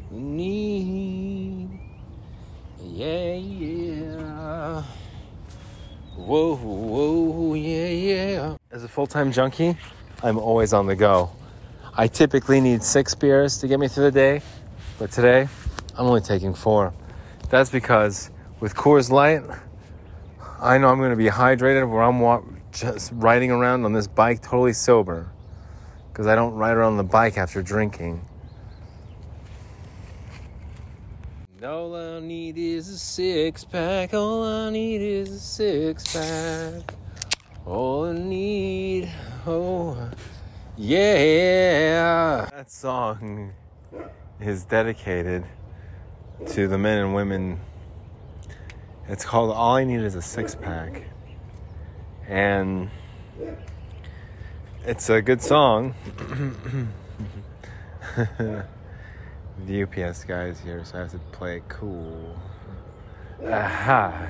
A: Need. Yeah, yeah. Whoa, whoa, yeah, yeah. As a full time junkie, I'm always on the go. I typically need six beers to get me through the day, but today I'm only taking four. That's because with Coors Light, I know I'm going to be hydrated where I'm wa- just riding around on this bike totally sober because I don't ride around the bike after drinking. All I need is a six pack. All I need is a six pack. All I need, oh, yeah. That song is dedicated to the men and women it's called All I Need Is a Six Pack. And it's a good song. the UPS guy is here, so I have to play it cool. Aha.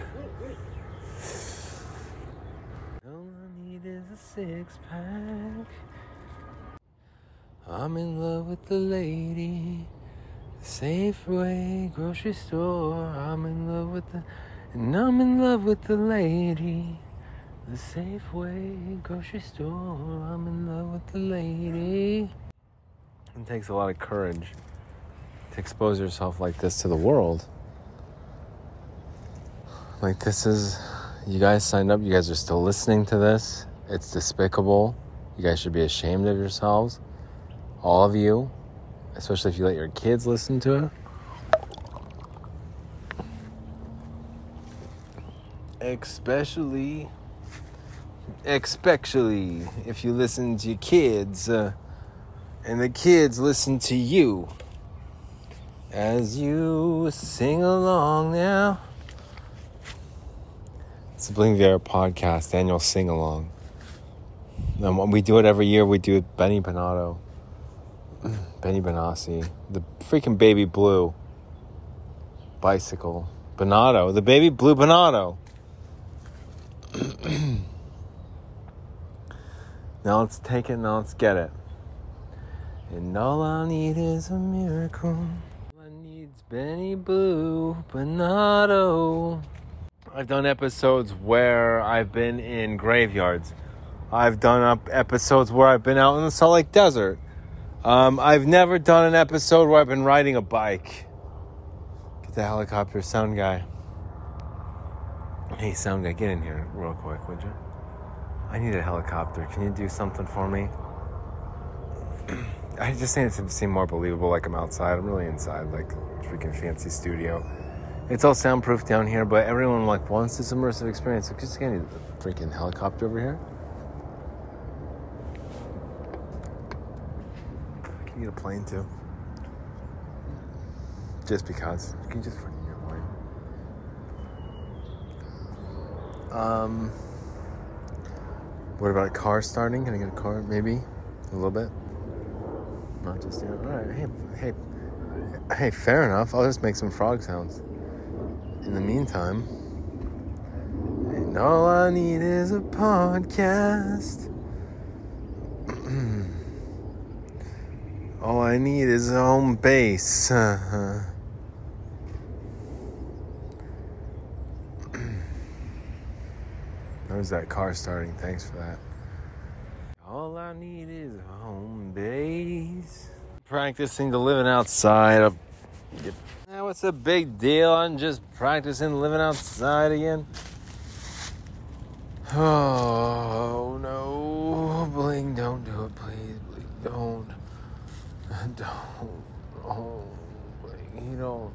A: All I need is a six pack. I'm in love with the lady. Safeway grocery store. I'm in love with the and I'm in love with the lady. The Safeway grocery store. I'm in love with the lady. It takes a lot of courage to expose yourself like this to the world. Like, this is, you guys signed up, you guys are still listening to this. It's despicable. You guys should be ashamed of yourselves. All of you, especially if you let your kids listen to it. Especially especially if you listen to your kids uh, and the kids listen to you. As you sing along now. It's a Bling Viera podcast annual sing along and we do it every year. We do it benny Benotto benny benassi. The freaking baby blue bicycle. Benotto the baby blue Benotto now let's take it, now let's get it. And all I need is a miracle. I need's Benny Blue, Benotto. I've done episodes where I've been in graveyards. I've done up episodes where I've been out in the Salt Lake Desert. Um, I've never done an episode where I've been riding a bike. Get the helicopter sound guy. Hey, sound guy, get in here real quick, would you? I need a helicopter. Can you do something for me? I just need it to seem more believable, like I'm outside. I'm really inside, like freaking fancy studio. It's all soundproof down here, but everyone like wants this immersive experience. So just get a freaking helicopter over here. I can get a plane too. Just because. You can just Um, what about a car starting? Can I get a car? Maybe a little bit. Not just yet. All right. Hey, hey, hey. Fair enough. I'll just make some frog sounds. In the meantime, and all I need is a podcast. all I need is a home base. was that car starting. Thanks for that. All I need is home base. Practicing the living outside. Yep. Now it's a big deal. I'm just practicing living outside again. Oh no, Bling, don't do it, please. Bling, don't. Don't. Oh, Bling, you don't.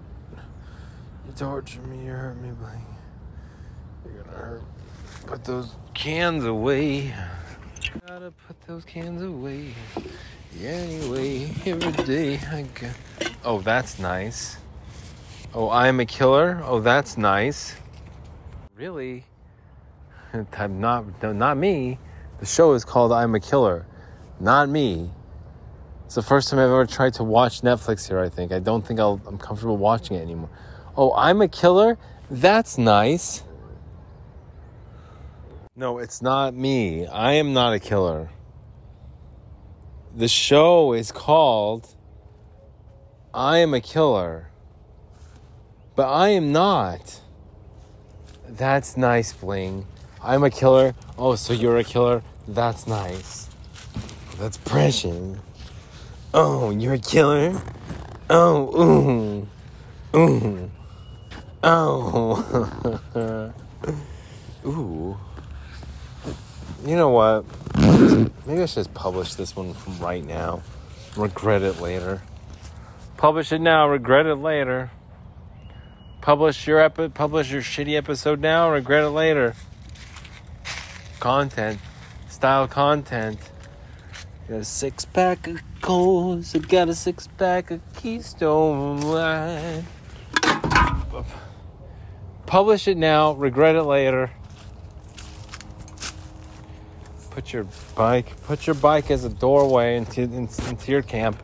A: You torture me, you hurt me, Bling. You're gonna hurt me. Put those cans away. Gotta put those cans away. Yeah, anyway, every day I got. Oh, that's nice. Oh, I'm a killer. Oh, that's nice. Really? I'm not. No, not me. The show is called I'm a Killer, not me. It's the first time I've ever tried to watch Netflix here, I think. I don't think I'll, I'm comfortable watching it anymore. Oh, I'm a killer? That's nice. No, it's not me. I am not a killer. The show is called I Am a Killer. But I am not. That's nice, Bling. I'm a killer. Oh, so you're a killer? That's nice. That's precious. Oh, you're a killer? Oh, ooh. Ooh. Oh. ooh. You know what? Maybe I should just publish this one from right now. Regret it later. Publish it now, regret it later. Publish your epi- publish your shitty episode now, regret it later. Content. Style content. Got a six pack of coals. I got a six pack of Keystone Line. Publish it now, regret it later. Put your bike, put your bike as a doorway into, into your camp.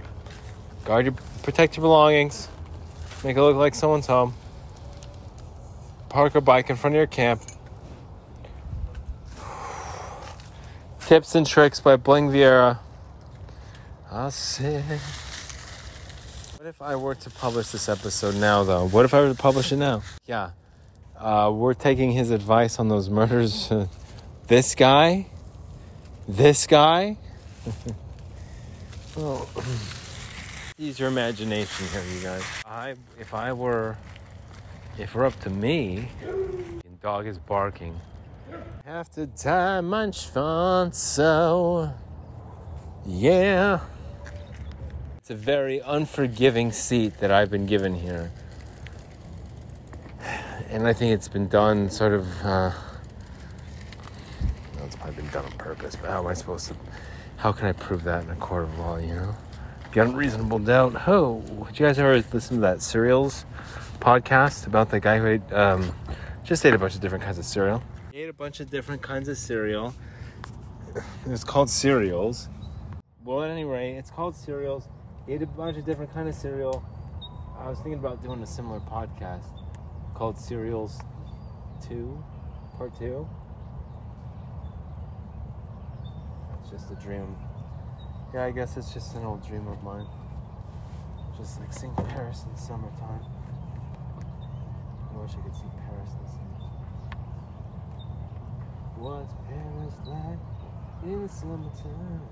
A: Guard your, protect your belongings. Make it look like someone's home. Park a bike in front of your camp. Tips and tricks by Bling Viera. I said. What if I were to publish this episode now, though? What if I were to publish it now? Yeah. Uh, we're taking his advice on those murders. this guy? This guy? well, use your imagination here, you guys. I, if I were, if it were up to me, dog is barking. Have to die much fun, so yeah. It's a very unforgiving seat that I've been given here. And I think it's been done sort of, uh, probably been done on purpose, but how am I supposed to, how can I prove that in a court of law, you know? Beyond reasonable doubt. Oh, did you guys ever listen to that Cereals podcast about the guy who ate, um, just ate a bunch of different kinds of cereal? He ate a bunch of different kinds of cereal. It's called cereals. Well, at any rate, it's called cereals ate a bunch of different kind of cereal. I was thinking about doing a similar podcast called Cereals 2, Part 2. It's just a dream. Yeah, I guess it's just an old dream of mine. Just like seeing Paris in summertime. I wish I could see Paris in summer. What's Paris like in the summertime?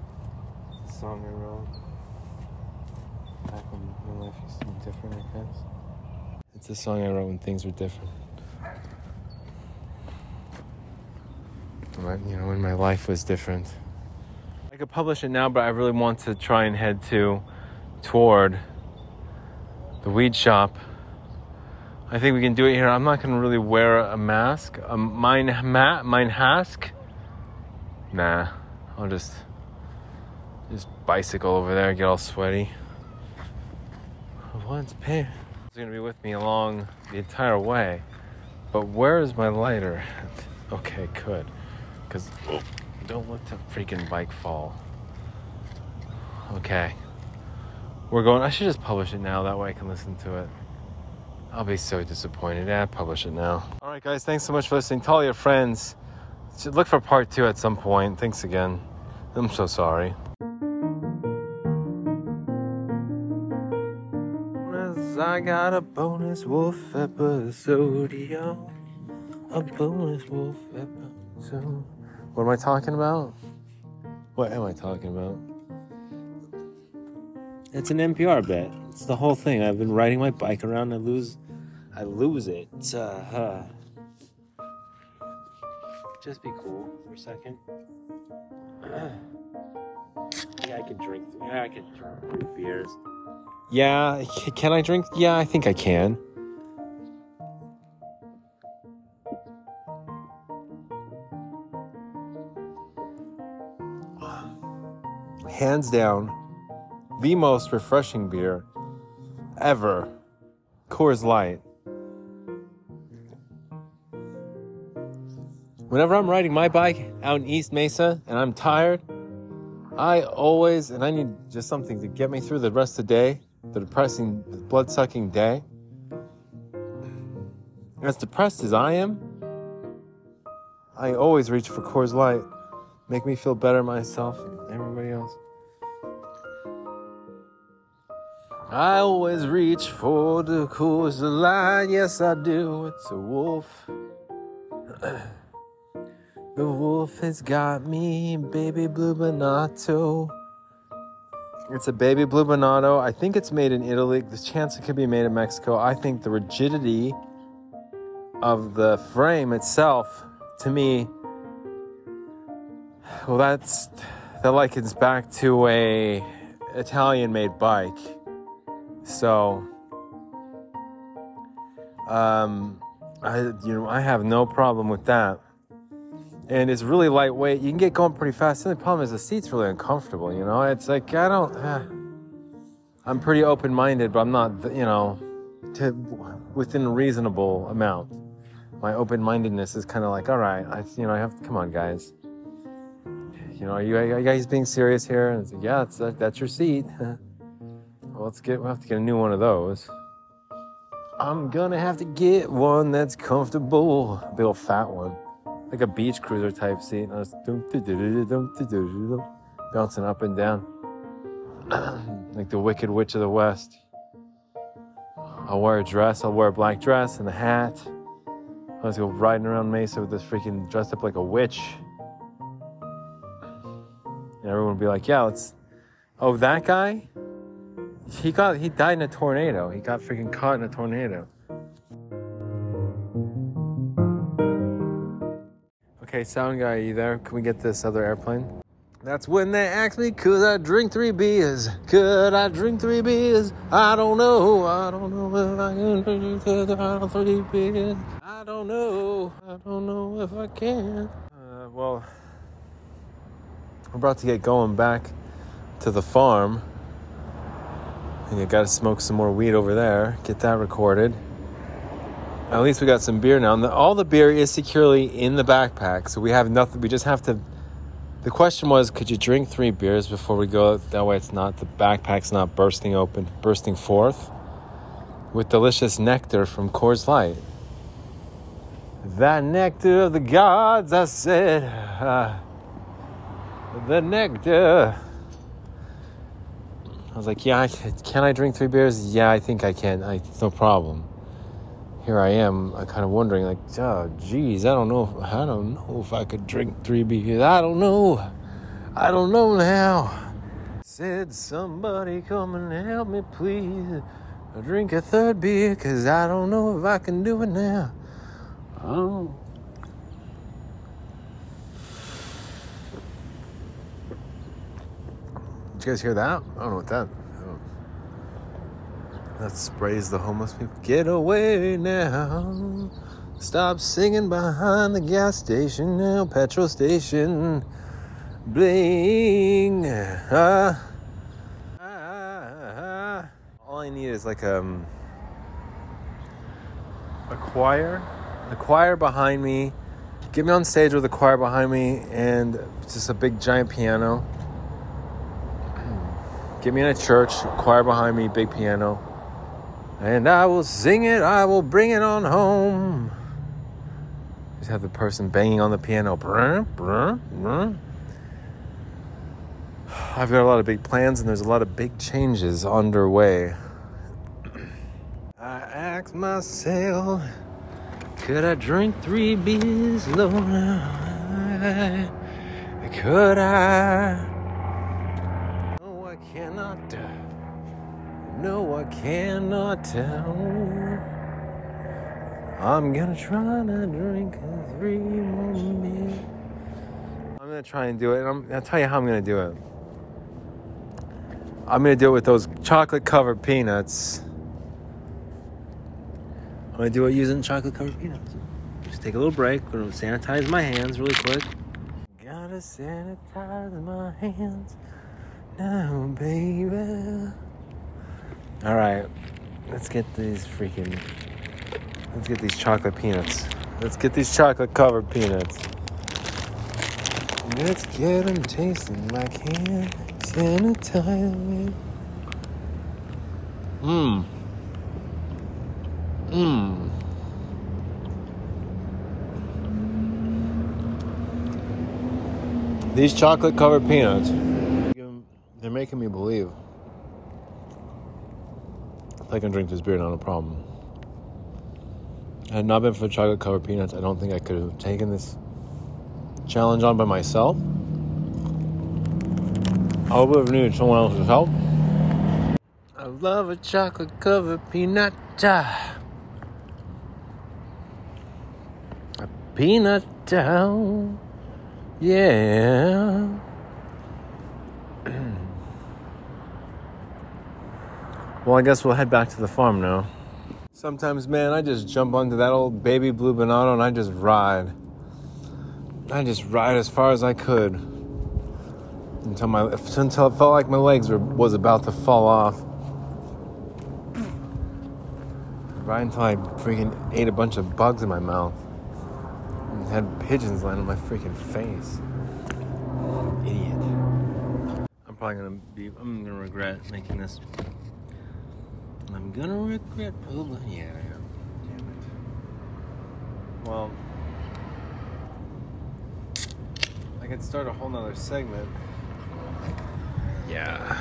A: It's a song I wrote back when my life used to be different, I guess. It's a song I wrote when things were different. You know, when my life was different. Could publish it now, but I really want to try and head to toward the weed shop. I think we can do it here. I'm not gonna really wear a mask. A mine mat, mine hask. Nah, I'll just just bicycle over there, get all sweaty pain is going to be with me along the entire way. But where is my lighter? okay, good. Because oh, don't let the freaking bike fall. Okay. We're going. I should just publish it now. That way I can listen to it. I'll be so disappointed. Yeah, publish it now. All right, guys. Thanks so much for listening. Tell all your friends. Look for part two at some point. Thanks again. I'm so sorry. I got a bonus wolf episode, yo. A bonus wolf episode. What am I talking about? What am I talking about? It's an NPR bit. It's the whole thing. I've been riding my bike around. I lose, I lose it. Uh, just be cool for a second. yeah, I can drink. Yeah, I can drink beers. Yeah, can I drink? Yeah, I think I can. Hands down, the most refreshing beer ever. Coors Light. Whenever I'm riding my bike out in East Mesa and I'm tired, I always, and I need just something to get me through the rest of the day, the depressing, blood sucking day. As depressed as I am, I always reach for Coors Light. Make me feel better myself and everybody I always reach for the Coors Light. Yes, I do. It's a wolf. the wolf has got me, baby blue Benotto. It's a baby blue Benotto. I think it's made in Italy. The chance it could be made in Mexico. I think the rigidity of the frame itself, to me, well, that's that likens back to a Italian-made bike. So, um, I you know I have no problem with that, and it's really lightweight. You can get going pretty fast. The only problem is the seat's really uncomfortable. You know, it's like I don't. Uh, I'm pretty open-minded, but I'm not. You know, to within a reasonable amount. My open-mindedness is kind of like, all right, I you know I have come on, guys. You know, are you, are you guys being serious here? And it's like, yeah, that, that's your seat. Well, let's get, we'll have to get a new one of those. I'm gonna have to get one that's comfortable. A big old fat one. Like a beach cruiser type seat. Bouncing up and down. like the Wicked Witch of the West. I'll wear a dress, I'll wear a black dress and a hat. Let's go riding around Mesa with this freaking dressed up like a witch. And everyone will be like, yeah, let's. Oh, that guy? He got he died in a tornado. He got freaking caught in a tornado. Okay, sound guy, are you there? Can we get this other airplane? That's when they ask me, could I drink three beers? Could I drink three beers? I don't know. I don't know if I can drink three beers. I don't know. I don't know if I can. Uh, well, we're about to get going back to the farm. And you got to smoke some more weed over there. Get that recorded. At least we got some beer now. And the, all the beer is securely in the backpack, so we have nothing. We just have to. The question was, could you drink three beers before we go? That way, it's not the backpack's not bursting open, bursting forth with delicious nectar from Coors Light. That nectar of the gods, I said. Uh, the nectar. I was like, yeah, can I drink three beers? Yeah, I think I can. I, it's no problem. Here I am, I kind of wondering, like, oh, geez, I don't know. If, I don't know if I could drink three beers. I don't know. I don't know now. Said somebody come and help me, please. I drink a third beer, cause I don't know if I can do it now. Oh. Did you guys hear that? I don't know what that. That sprays the homeless people. Get away now. Stop singing behind the gas station now. Petrol station. Bling. Ah. Ah, ah, All I need is like um, a choir. A choir behind me. Get me on stage with a choir behind me and just a big giant piano Get me in a church, choir behind me, big piano. And I will sing it, I will bring it on home. Just have the person banging on the piano. I've got a lot of big plans and there's a lot of big changes underway. I ask myself, could I drink three beers alone? Could I? No, I cannot tell. I'm gonna try to drink three more beers. I'm gonna try and do it. I'm, I'll tell you how I'm gonna do it. I'm gonna do it with those chocolate covered peanuts. I'm gonna do it using chocolate covered peanuts. Just take a little break. I'm Gonna sanitize my hands really quick. Gotta sanitize my hands now, baby. All right, let's get these freaking. Let's get these chocolate peanuts. Let's get these chocolate covered peanuts. Let's get them tasting like hand sanitizer. Mmm. Mmm. These chocolate covered peanuts, they're making me believe I can drink this beer, not a problem. Had not been for chocolate covered peanuts, I don't think I could have taken this challenge on by myself. I would have needed someone else's help. I love a chocolate covered peanut. A peanut down. Yeah. Well, I guess we'll head back to the farm now. Sometimes, man, I just jump onto that old baby blue Benotto and I just ride. I just ride as far as I could until my until it felt like my legs were was about to fall off. Right until I freaking ate a bunch of bugs in my mouth and had pigeons land on my freaking face. Idiot. I'm probably gonna be. I'm gonna regret making this I'm gonna regret pulling. Yeah, I am. Damn it. Well, I could start a whole nother segment. Yeah,